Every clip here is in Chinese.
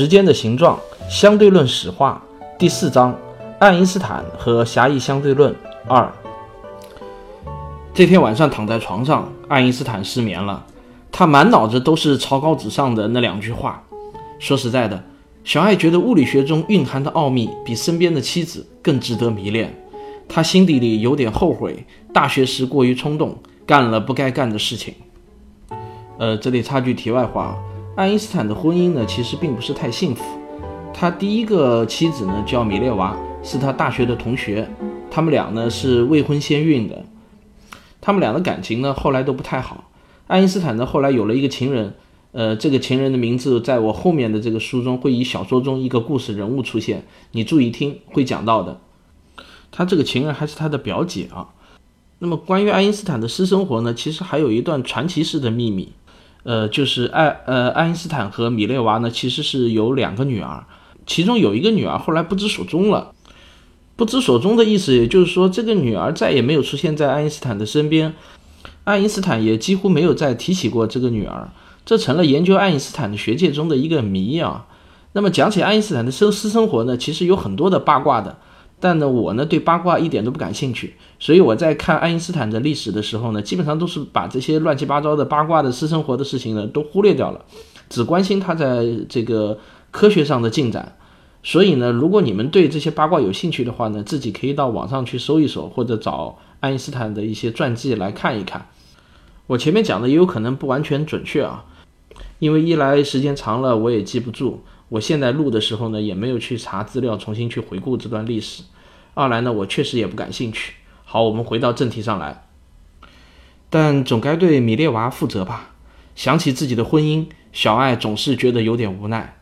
时间的形状，相对论史话第四章：爱因斯坦和狭义相对论二。这天晚上躺在床上，爱因斯坦失眠了，他满脑子都是草稿纸上的那两句话。说实在的，小爱觉得物理学中蕴含的奥秘比身边的妻子更值得迷恋。他心底里有点后悔，大学时过于冲动，干了不该干的事情。呃，这里插句题外话。爱因斯坦的婚姻呢，其实并不是太幸福。他第一个妻子呢叫米列娃，是他大学的同学，他们俩呢是未婚先孕的。他们俩的感情呢后来都不太好。爱因斯坦呢后来有了一个情人，呃，这个情人的名字在我后面的这个书中会以小说中一个故事人物出现，你注意听，会讲到的。他这个情人还是他的表姐啊。那么关于爱因斯坦的私生活呢，其实还有一段传奇式的秘密。呃，就是爱呃，爱因斯坦和米列娃呢，其实是有两个女儿，其中有一个女儿后来不知所踪了。不知所踪的意思，也就是说，这个女儿再也没有出现在爱因斯坦的身边，爱因斯坦也几乎没有再提起过这个女儿，这成了研究爱因斯坦的学界中的一个谜啊。那么讲起爱因斯坦的生私生活呢，其实有很多的八卦的。但呢，我呢对八卦一点都不感兴趣，所以我在看爱因斯坦的历史的时候呢，基本上都是把这些乱七八糟的八卦的私生活的事情呢都忽略掉了，只关心他在这个科学上的进展。所以呢，如果你们对这些八卦有兴趣的话呢，自己可以到网上去搜一搜，或者找爱因斯坦的一些传记来看一看。我前面讲的也有可能不完全准确啊，因为一来时间长了我也记不住。我现在录的时候呢，也没有去查资料，重新去回顾这段历史。二来呢，我确实也不感兴趣。好，我们回到正题上来。但总该对米列娃负责吧？想起自己的婚姻，小爱总是觉得有点无奈。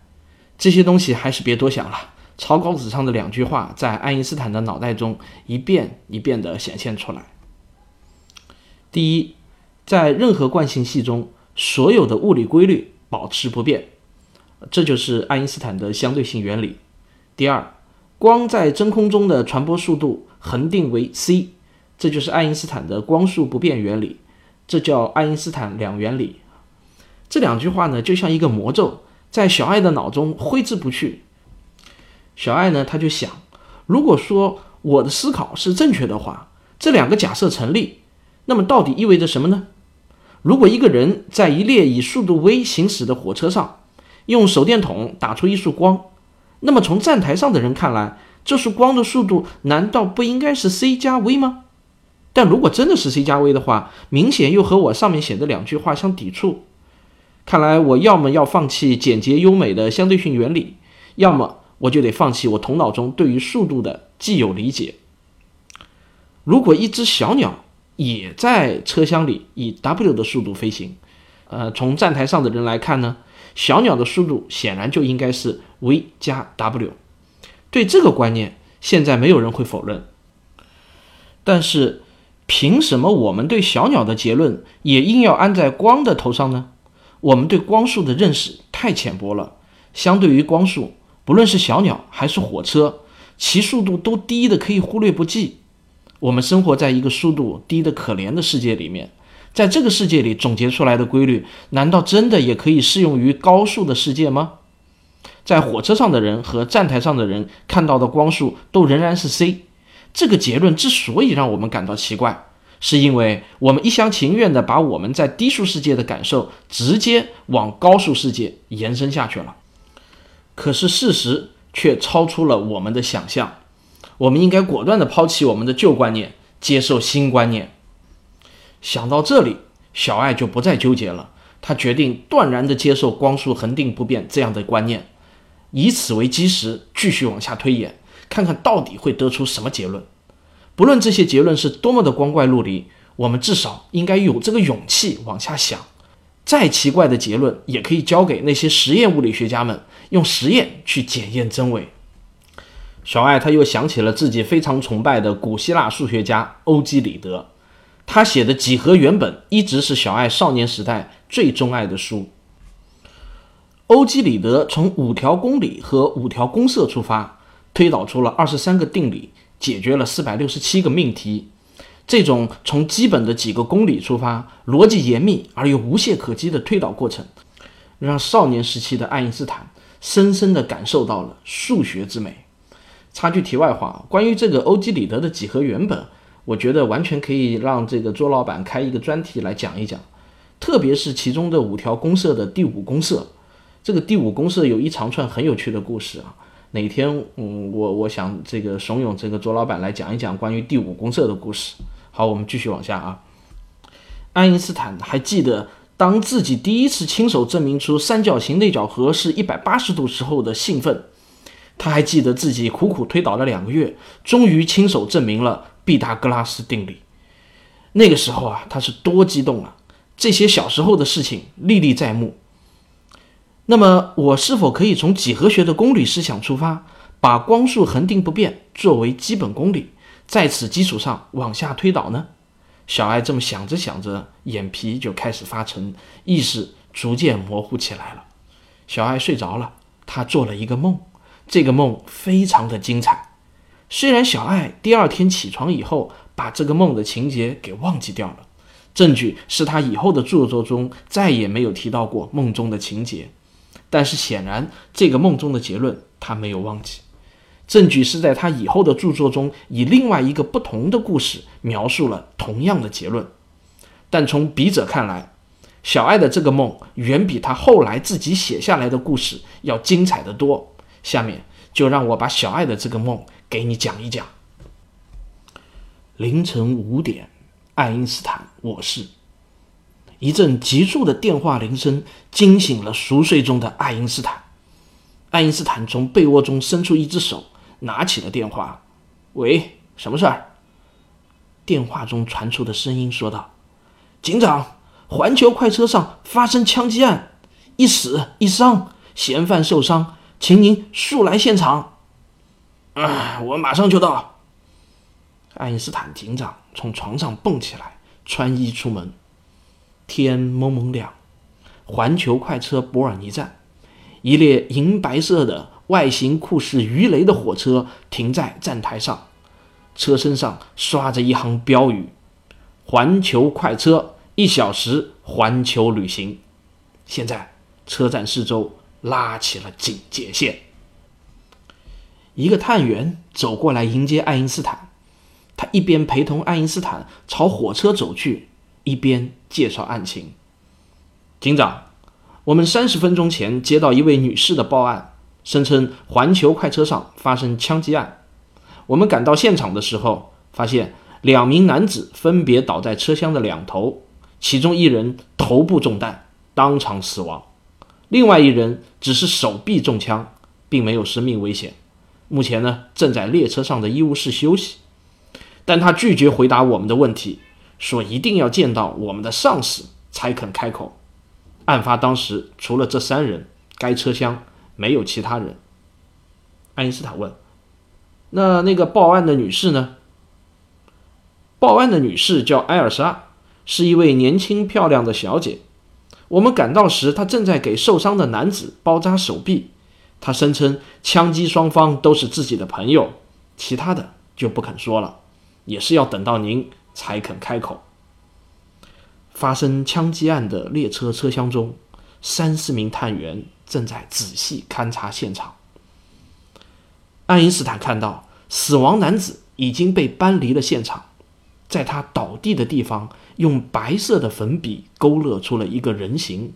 这些东西还是别多想了。草稿纸上的两句话，在爱因斯坦的脑袋中一遍一遍地显现出来。第一，在任何惯性系中，所有的物理规律保持不变。这就是爱因斯坦的相对性原理。第二，光在真空中的传播速度恒定为 c，这就是爱因斯坦的光速不变原理。这叫爱因斯坦两原理。这两句话呢，就像一个魔咒，在小爱的脑中挥之不去。小爱呢，他就想，如果说我的思考是正确的话，这两个假设成立，那么到底意味着什么呢？如果一个人在一列以速度 v 行驶的火车上，用手电筒打出一束光，那么从站台上的人看来，这束光的速度难道不应该是 c 加 v 吗？但如果真的是 c 加 v 的话，明显又和我上面写的两句话相抵触。看来我要么要放弃简洁优美的相对性原理，要么我就得放弃我头脑中对于速度的既有理解。如果一只小鸟也在车厢里以 w 的速度飞行，呃，从站台上的人来看呢？小鸟的速度显然就应该是 v 加 w，对这个观念，现在没有人会否认。但是，凭什么我们对小鸟的结论也硬要安在光的头上呢？我们对光速的认识太浅薄了。相对于光速，不论是小鸟还是火车，其速度都低的可以忽略不计。我们生活在一个速度低的可怜的世界里面。在这个世界里总结出来的规律，难道真的也可以适用于高速的世界吗？在火车上的人和站台上的人看到的光速都仍然是 c。这个结论之所以让我们感到奇怪，是因为我们一厢情愿地把我们在低速世界的感受直接往高速世界延伸下去了。可是事实却超出了我们的想象。我们应该果断地抛弃我们的旧观念，接受新观念。想到这里，小爱就不再纠结了。他决定断然地接受光速恒定不变这样的观念，以此为基石继续往下推演，看看到底会得出什么结论。不论这些结论是多么的光怪陆离，我们至少应该有这个勇气往下想。再奇怪的结论也可以交给那些实验物理学家们，用实验去检验真伪。小爱他又想起了自己非常崇拜的古希腊数学家欧几里得，他写的几何原本一直是小爱少年时代最钟爱的书。欧几里得从五条公理和五条公设出发，推导出了二十三个定理，解决了四百六十七个命题。这种从基本的几个公理出发，逻辑严密而又无懈可击的推导过程，让少年时期的爱因斯坦深深地感受到了数学之美。插句题外话，关于这个欧几里得的几何原本，我觉得完全可以让这个卓老板开一个专题来讲一讲，特别是其中的五条公设的第五公设。这个第五公设有一长串很有趣的故事啊，哪天嗯，我我想这个怂恿这个卓老板来讲一讲关于第五公设的故事。好，我们继续往下啊。爱因斯坦还记得当自己第一次亲手证明出三角形内角和是一百八十度时候的兴奋，他还记得自己苦苦推导了两个月，终于亲手证明了毕达哥拉斯定理。那个时候啊，他是多激动啊！这些小时候的事情历历在目。那么，我是否可以从几何学的公理思想出发，把光速恒定不变作为基本公理，在此基础上往下推导呢？小爱这么想着想着，眼皮就开始发沉，意识逐渐模糊起来了。小爱睡着了，她做了一个梦，这个梦非常的精彩。虽然小爱第二天起床以后把这个梦的情节给忘记掉了，证据是他以后的著作中再也没有提到过梦中的情节。但是显然，这个梦中的结论他没有忘记。证据是在他以后的著作中，以另外一个不同的故事描述了同样的结论。但从笔者看来，小爱的这个梦远比他后来自己写下来的故事要精彩的多。下面就让我把小爱的这个梦给你讲一讲。凌晨五点，爱因斯坦卧室。一阵急促的电话铃声惊醒了熟睡中的爱因斯坦。爱因斯坦从被窝中伸出一只手，拿起了电话。“喂，什么事儿？”电话中传出的声音说道：“警长，环球快车上发生枪击案，一死一伤，嫌犯受伤，请您速来现场。”“啊，我马上就到。”爱因斯坦警长从床上蹦起来，穿衣出门。天蒙蒙亮，环球快车伯尔尼站，一列银白色的、外形酷似鱼雷的火车停在站台上，车身上刷着一行标语：“环球快车，一小时环球旅行。”现在，车站四周拉起了警戒线。一个探员走过来迎接爱因斯坦，他一边陪同爱因斯坦朝火车走去。一边介绍案情，警长，我们三十分钟前接到一位女士的报案，声称环球快车上发生枪击案。我们赶到现场的时候，发现两名男子分别倒在车厢的两头，其中一人头部中弹，当场死亡；另外一人只是手臂中枪，并没有生命危险。目前呢，正在列车上的医务室休息，但他拒绝回答我们的问题。说一定要见到我们的上司才肯开口。案发当时，除了这三人，该车厢没有其他人。爱因斯坦问：“那那个报案的女士呢？”报案的女士叫埃尔莎，是一位年轻漂亮的小姐。我们赶到时，她正在给受伤的男子包扎手臂。他声称枪击双方都是自己的朋友，其他的就不肯说了，也是要等到您。才肯开口。发生枪击案的列车车厢中，三四名探员正在仔细勘察现场。爱因斯坦看到死亡男子已经被搬离了现场，在他倒地的地方用白色的粉笔勾勒出了一个人形，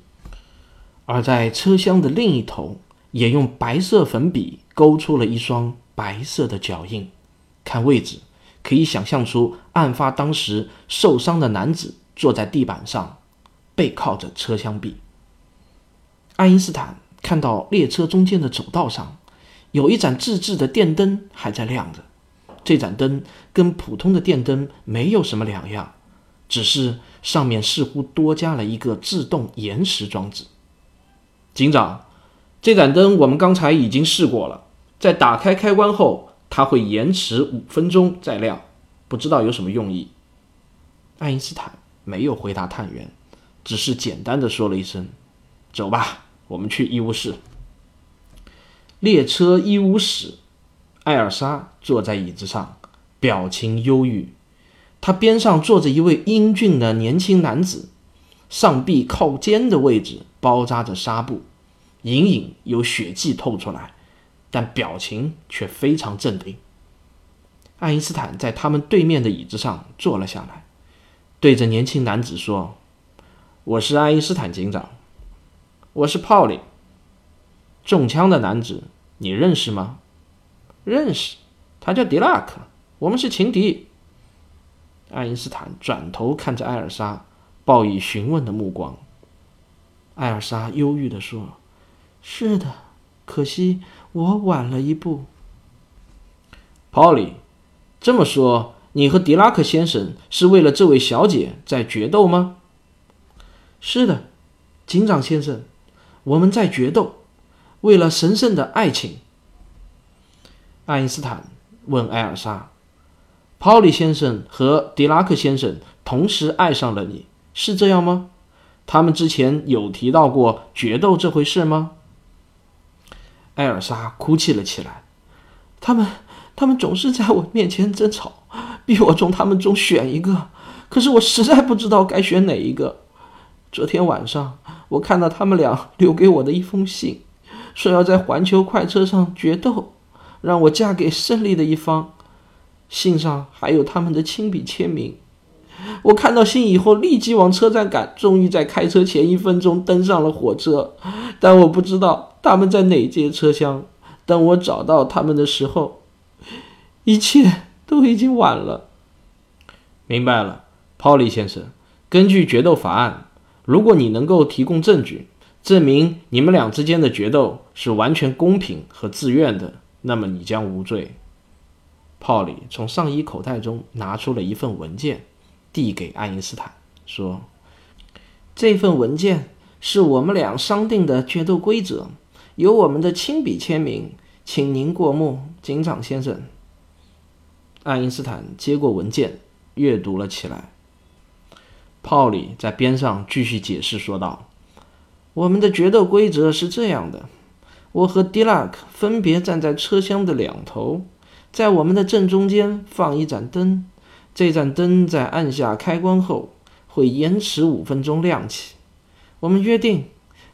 而在车厢的另一头也用白色粉笔勾出了一双白色的脚印。看位置。可以想象出，案发当时受伤的男子坐在地板上，背靠着车厢壁。爱因斯坦看到列车中间的走道上，有一盏自制的电灯还在亮着。这盏灯跟普通的电灯没有什么两样，只是上面似乎多加了一个自动延时装置。警长，这盏灯我们刚才已经试过了，在打开开关后，它会延迟五分钟再亮，不知道有什么用意。爱因斯坦没有回答探员，只是简单的说了一声：“走吧，我们去医务室。”列车医务室，艾尔莎坐在椅子上，表情忧郁。她边上坐着一位英俊的年轻男子，上臂靠肩的位置包扎着纱布，隐隐有血迹透出来，但表情却非常镇定。爱因斯坦在他们对面的椅子上坐了下来，对着年轻男子说：“我是爱因斯坦警长，我是泡利。”中枪的男子，你认识吗？认识，他叫迪拉克，我们是情敌。爱因斯坦转头看着艾尔莎，报以询问的目光。艾尔莎忧郁地说：“是的，可惜我晚了一步。” poly，这么说，你和迪拉克先生是为了这位小姐在决斗吗？是的，警长先生，我们在决斗。为了神圣的爱情，爱因斯坦问艾尔莎：“泡利先生和狄拉克先生同时爱上了你，是这样吗？他们之前有提到过决斗这回事吗？”艾尔莎哭泣了起来。他们，他们总是在我面前争吵，逼我从他们中选一个，可是我实在不知道该选哪一个。昨天晚上，我看到他们俩留给我的一封信。说要在环球快车上决斗，让我嫁给胜利的一方。信上还有他们的亲笔签名。我看到信以后，立即往车站赶，终于在开车前一分钟登上了火车。但我不知道他们在哪节车厢。等我找到他们的时候，一切都已经晚了。明白了，泡利先生。根据决斗法案，如果你能够提供证据。证明你们俩之间的决斗是完全公平和自愿的，那么你将无罪。泡利从上衣口袋中拿出了一份文件，递给爱因斯坦，说：“这份文件是我们俩商定的决斗规则，有我们的亲笔签名，请您过目，警长先生。”爱因斯坦接过文件，阅读了起来。泡利在边上继续解释说道。我们的决斗规则是这样的：我和迪拉克分别站在车厢的两头，在我们的正中间放一盏灯。这盏灯在按下开关后会延迟五分钟亮起。我们约定，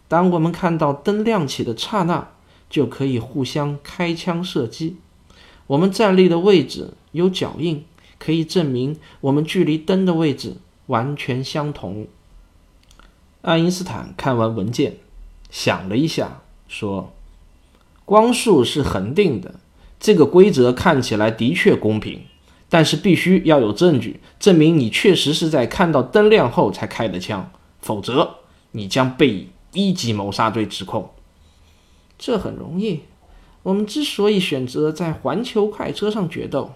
当我们看到灯亮起的刹那，就可以互相开枪射击。我们站立的位置有脚印，可以证明我们距离灯的位置完全相同。爱因斯坦看完文件，想了一下，说：“光速是恒定的，这个规则看起来的确公平，但是必须要有证据证明你确实是在看到灯亮后才开的枪，否则你将被一级谋杀罪指控。”这很容易。我们之所以选择在环球快车上决斗。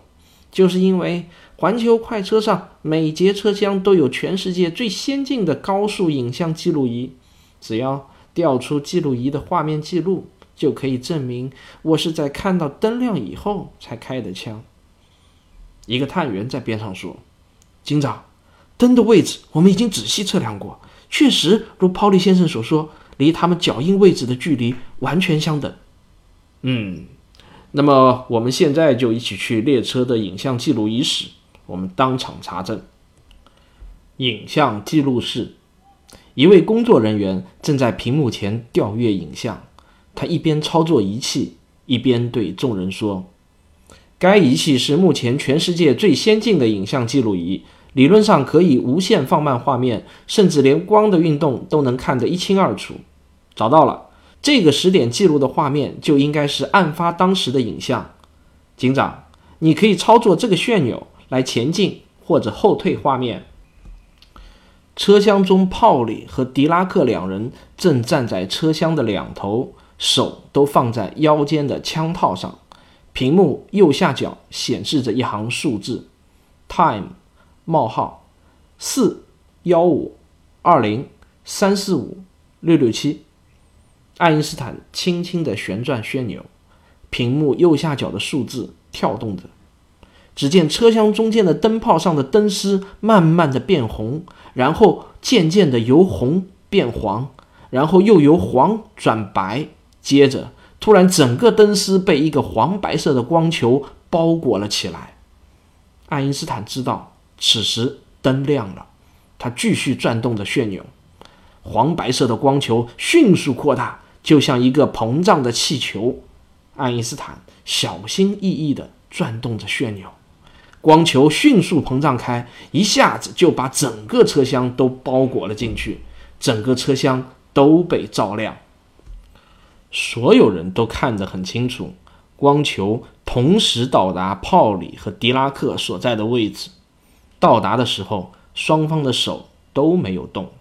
就是因为环球快车上每节车厢都有全世界最先进的高速影像记录仪，只要调出记录仪的画面记录，就可以证明我是在看到灯亮以后才开的枪。一个探员在边上说：“警长，灯的位置我们已经仔细测量过，确实如泡利先生所说，离他们脚印位置的距离完全相等。”嗯。那么我们现在就一起去列车的影像记录仪室，我们当场查证。影像记录室，一位工作人员正在屏幕前调阅影像，他一边操作仪器，一边对众人说：“该仪器是目前全世界最先进的影像记录仪，理论上可以无限放慢画面，甚至连光的运动都能看得一清二楚。找到了。”这个时点记录的画面就应该是案发当时的影像。警长，你可以操作这个旋钮来前进或者后退画面。车厢中，泡利和迪拉克两人正站在车厢的两头，手都放在腰间的枪套上。屏幕右下角显示着一行数字：time：冒号四幺五二零三四五六六七。爱因斯坦轻轻地旋转旋钮，屏幕右下角的数字跳动着。只见车厢中间的灯泡上的灯丝慢慢的变红，然后渐渐的由红变黄，然后又由黄转白，接着突然整个灯丝被一个黄白色的光球包裹了起来。爱因斯坦知道，此时灯亮了，他继续转动着旋钮，黄白色的光球迅速扩大，就像一个膨胀的气球。爱因斯坦小心翼翼地转动着旋钮。光球迅速膨胀开，一下子就把整个车厢都包裹了进去，整个车厢都被照亮。所有人都看得很清楚，光球同时到达泡里和狄拉克所在的位置。到达的时候，双方的手都没有动。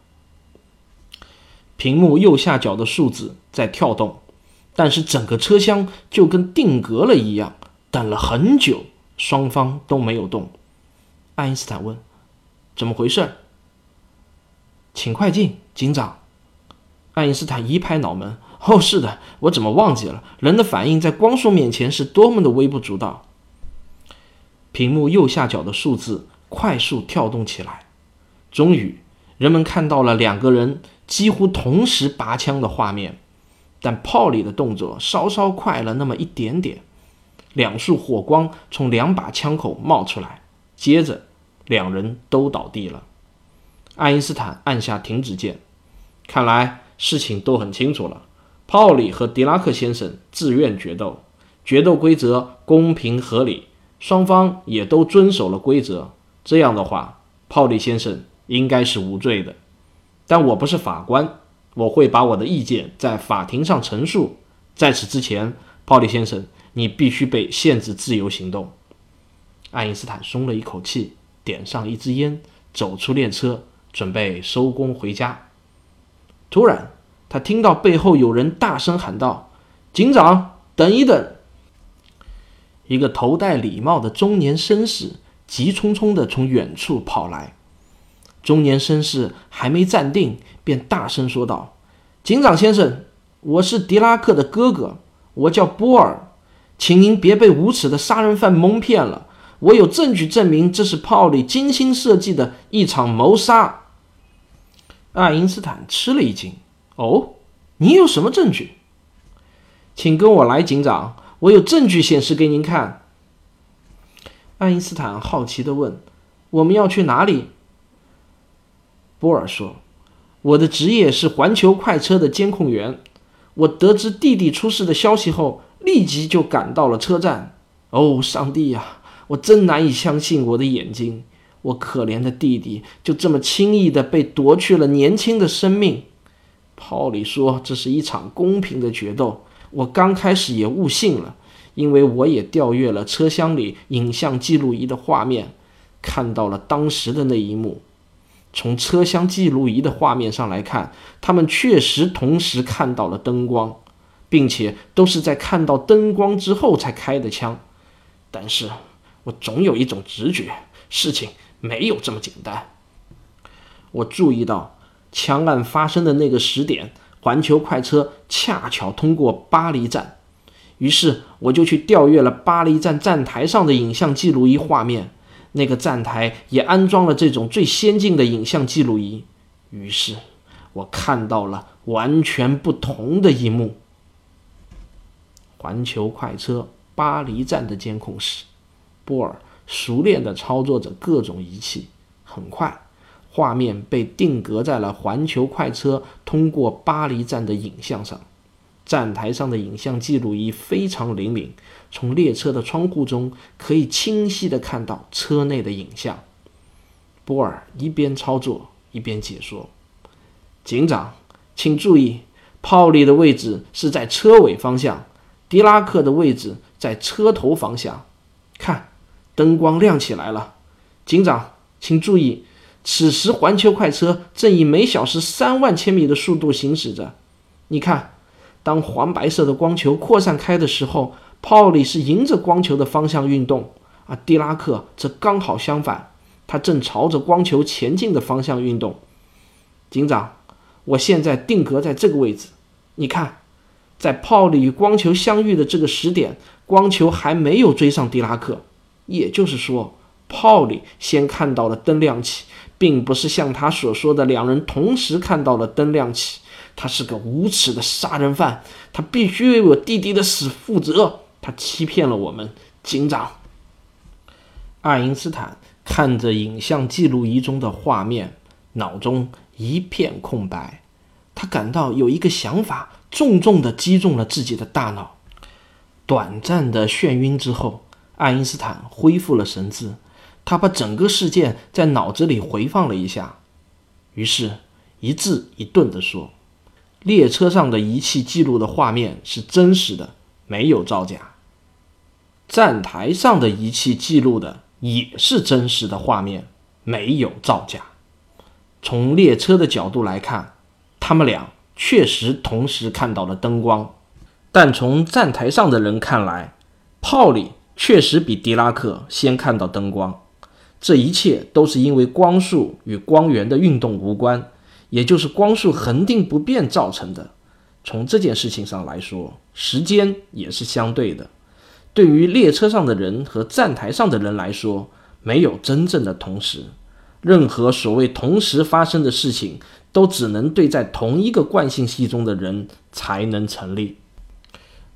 屏幕右下角的数字在跳动，但是整个车厢就跟定格了一样，等了很久。双方都没有动。爱因斯坦问：“怎么回事？”请快进，警长。爱因斯坦一拍脑门：“哦，是的，我怎么忘记了？人的反应在光速面前是多么的微不足道。”屏幕右下角的数字快速跳动起来。终于，人们看到了两个人几乎同时拔枪的画面，但炮里的动作稍稍快了那么一点点。两束火光从两把枪口冒出来，接着两人都倒地了。爱因斯坦按下停止键，看来事情都很清楚了。泡里和狄拉克先生自愿决斗，决斗规则公平合理，双方也都遵守了规则。这样的话，泡利先生应该是无罪的。但我不是法官，我会把我的意见在法庭上陈述。在此之前，泡利先生。你必须被限制自由行动。爱因斯坦松了一口气，点上一支烟，走出列车，准备收工回家。突然，他听到背后有人大声喊道：“警长，等一等！”一个头戴礼帽的中年绅士急匆匆地从远处跑来。中年绅士还没站定，便大声说道：“警长先生，我是狄拉克的哥哥，我叫波尔。”请您别被无耻的杀人犯蒙骗了，我有证据证明这是泡里精心设计的一场谋杀。爱因斯坦吃了一惊：“哦，你有什么证据？请跟我来，警长，我有证据显示给您看。”爱因斯坦好奇地问：“我们要去哪里？”波尔说：“我的职业是环球快车的监控员，我得知弟弟出事的消息后。”立即就赶到了车站。哦，上帝呀！我真难以相信我的眼睛。我可怜的弟弟就这么轻易的被夺去了年轻的生命。泡里说这是一场公平的决斗。我刚开始也误信了，因为我也调阅了车厢里影像记录仪的画面，看到了当时的那一幕。从车厢记录仪的画面上来看，他们确实同时看到了灯光。并且都是在看到灯光之后才开的枪，但是我总有一种直觉，事情没有这么简单。我注意到枪案发生的那个时点，环球快车恰巧通过巴黎站，于是我就去调阅了巴黎站站台上的影像记录仪画面，那个站台也安装了这种最先进的影像记录仪，于是我看到了完全不同的一幕。环球快车巴黎站的监控室，波尔熟练地操作着各种仪器。很快，画面被定格在了环球快车通过巴黎站的影像上。站台上的影像记录仪非常灵敏，从列车的窗户中可以清晰地看到车内的影像。波尔一边操作一边解说：“警长，请注意，炮利的位置是在车尾方向。”狄拉克的位置在车头方向，看，灯光亮起来了。警长，请注意，此时环球快车正以每小时三万千米的速度行驶着。你看，当黄白色的光球扩散开的时候，泡里是迎着光球的方向运动，而狄拉克则刚好相反，它正朝着光球前进的方向运动。警长，我现在定格在这个位置，你看，在泡里与光球相遇的这个时点，光球还没有追上狄拉克，也就是说，泡里先看到了灯亮起，并不是像他所说的两人同时看到了灯亮起。他是个无耻的杀人犯，他必须为我弟弟的死负责。他欺骗了我们，警长。爱因斯坦看着影像记录仪中的画面，脑中一片空白。他感到有一个想法重重的击中了自己的大脑。短暂的眩晕之后，爱因斯坦恢复了神智。他把整个事件在脑子里回放了一下，于是，一字一顿地说。列车上的仪器记录的画面是真实的，没有造假。站台上的仪器记录的也是真实的画面，没有造假。从列车的角度来看，他们俩确实同时看到了灯光，但从站台上的人看来，泡里确实比狄拉克先看到灯光。这一切都是因为光速与光源的运动无关。也就是光速恒定不变造成的。从这件事情上来说，时间也是相对的。对于列车上的人和站台上的人来说，没有真正的同时。任何所谓同时发生的事情，都只能对在同一个惯性系中的人才能成立。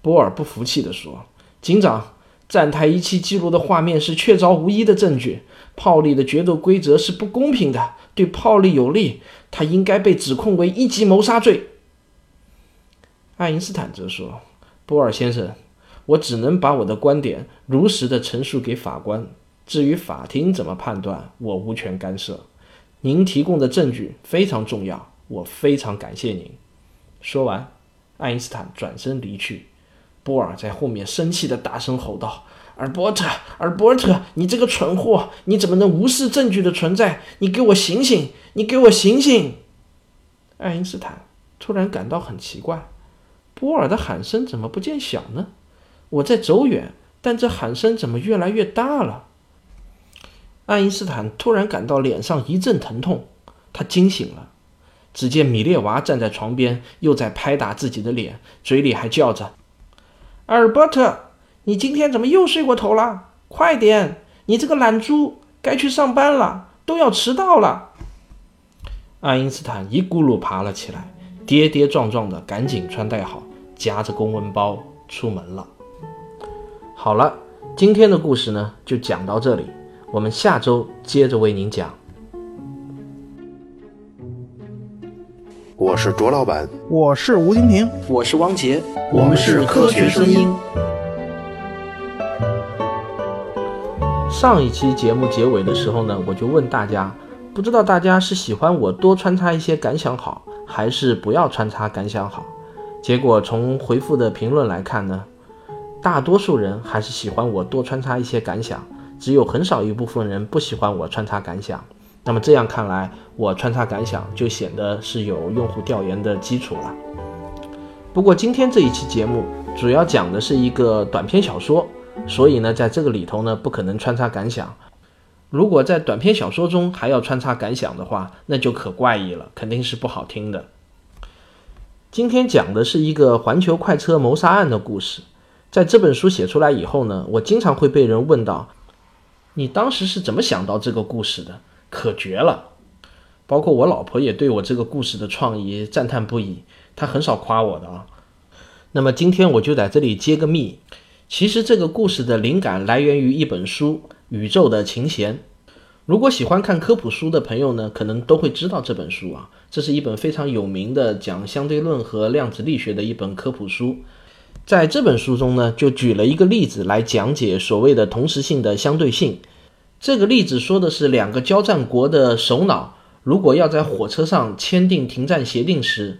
波尔不服气地说：“警长，站台仪器记录的画面是确凿无疑的证据。泡利的决斗规则是不公平的，对泡利有利。”他应该被指控为一级谋杀罪。爱因斯坦则说：“波尔先生，我只能把我的观点如实的陈述给法官。至于法庭怎么判断，我无权干涉。您提供的证据非常重要，我非常感谢您。”说完，爱因斯坦转身离去。波尔在后面生气的大声吼道。尔伯特，尔伯特，你这个蠢货，你怎么能无视证据的存在？你给我醒醒！你给我醒醒！爱因斯坦突然感到很奇怪，波尔的喊声怎么不见小呢？我在走远，但这喊声怎么越来越大了？爱因斯坦突然感到脸上一阵疼痛，他惊醒了。只见米列娃站在床边，又在拍打自己的脸，嘴里还叫着：“尔伯特。”你今天怎么又睡过头了？快点！你这个懒猪，该去上班了，都要迟到了。爱因斯坦一咕噜爬了起来，跌跌撞撞的赶紧穿戴好，夹着公文包出门了。好了，今天的故事呢就讲到这里，我们下周接着为您讲。我是卓老板，我是吴婷婷，我是汪杰，我们是科学声音。上一期节目结尾的时候呢，我就问大家，不知道大家是喜欢我多穿插一些感想好，还是不要穿插感想好？结果从回复的评论来看呢，大多数人还是喜欢我多穿插一些感想，只有很少一部分人不喜欢我穿插感想。那么这样看来，我穿插感想就显得是有用户调研的基础了。不过今天这一期节目主要讲的是一个短篇小说。所以呢，在这个里头呢，不可能穿插感想。如果在短篇小说中还要穿插感想的话，那就可怪异了，肯定是不好听的。今天讲的是一个环球快车谋杀案的故事。在这本书写出来以后呢，我经常会被人问到：“你当时是怎么想到这个故事的？可绝了！”包括我老婆也对我这个故事的创意赞叹不已，她很少夸我的啊。那么今天我就在这里揭个秘。其实这个故事的灵感来源于一本书《宇宙的琴弦》。如果喜欢看科普书的朋友呢，可能都会知道这本书啊。这是一本非常有名的讲相对论和量子力学的一本科普书。在这本书中呢，就举了一个例子来讲解所谓的同时性的相对性。这个例子说的是两个交战国的首脑，如果要在火车上签订停战协定时，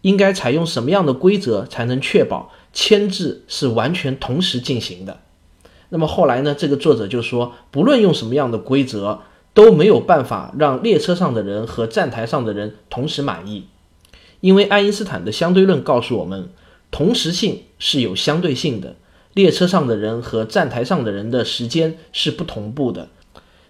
应该采用什么样的规则才能确保？牵制是完全同时进行的。那么后来呢？这个作者就说，不论用什么样的规则，都没有办法让列车上的人和站台上的人同时满意，因为爱因斯坦的相对论告诉我们，同时性是有相对性的。列车上的人和站台上的人的时间是不同步的。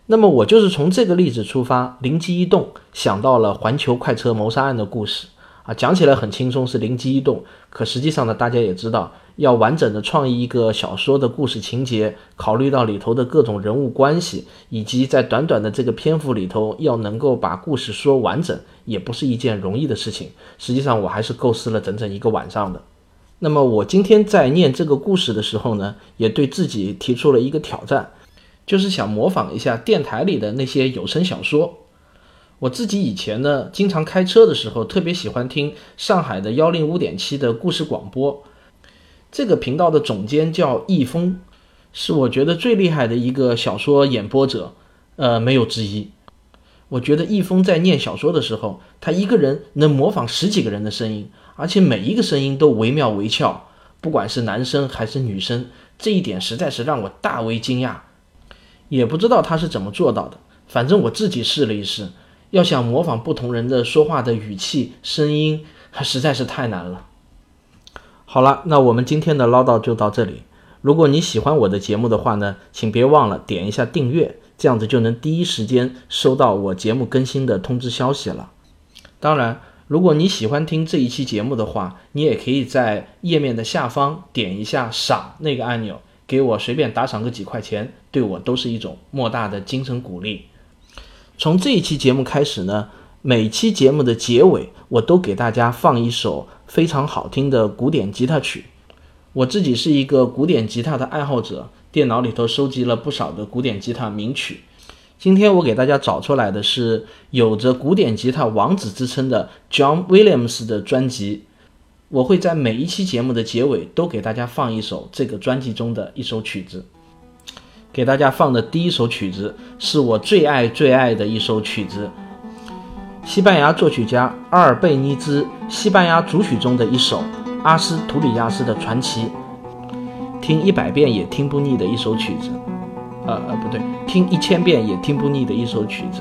那么我就是从这个例子出发，灵机一动，想到了环球快车谋杀案的故事啊，讲起来很轻松，是灵机一动。可实际上呢，大家也知道，要完整的创意一个小说的故事情节，考虑到里头的各种人物关系，以及在短短的这个篇幅里头要能够把故事说完整，也不是一件容易的事情。实际上，我还是构思了整整一个晚上的。那么我今天在念这个故事的时候呢，也对自己提出了一个挑战。就是想模仿一下电台里的那些有声小说。我自己以前呢，经常开车的时候，特别喜欢听上海的幺零五点七的故事广播。这个频道的总监叫易峰，是我觉得最厉害的一个小说演播者，呃，没有之一。我觉得易峰在念小说的时候，他一个人能模仿十几个人的声音，而且每一个声音都惟妙惟肖，不管是男生还是女生，这一点实在是让我大为惊讶。也不知道他是怎么做到的，反正我自己试了一试，要想模仿不同人的说话的语气、声音，实在是太难了。好了，那我们今天的唠叨就到这里。如果你喜欢我的节目的话呢，请别忘了点一下订阅，这样子就能第一时间收到我节目更新的通知消息了。当然，如果你喜欢听这一期节目的话，你也可以在页面的下方点一下赏那个按钮。给我随便打赏个几块钱，对我都是一种莫大的精神鼓励。从这一期节目开始呢，每期节目的结尾我都给大家放一首非常好听的古典吉他曲。我自己是一个古典吉他的爱好者，电脑里头收集了不少的古典吉他名曲。今天我给大家找出来的是有着古典吉他王子之称的 John Williams 的专辑。我会在每一期节目的结尾都给大家放一首这个专辑中的一首曲子。给大家放的第一首曲子是我最爱最爱的一首曲子，西班牙作曲家阿尔贝尼兹西班牙组曲中的一首阿斯图里亚斯的传奇，听一百遍也听不腻的一首曲子。呃呃，不对，听一千遍也听不腻的一首曲子。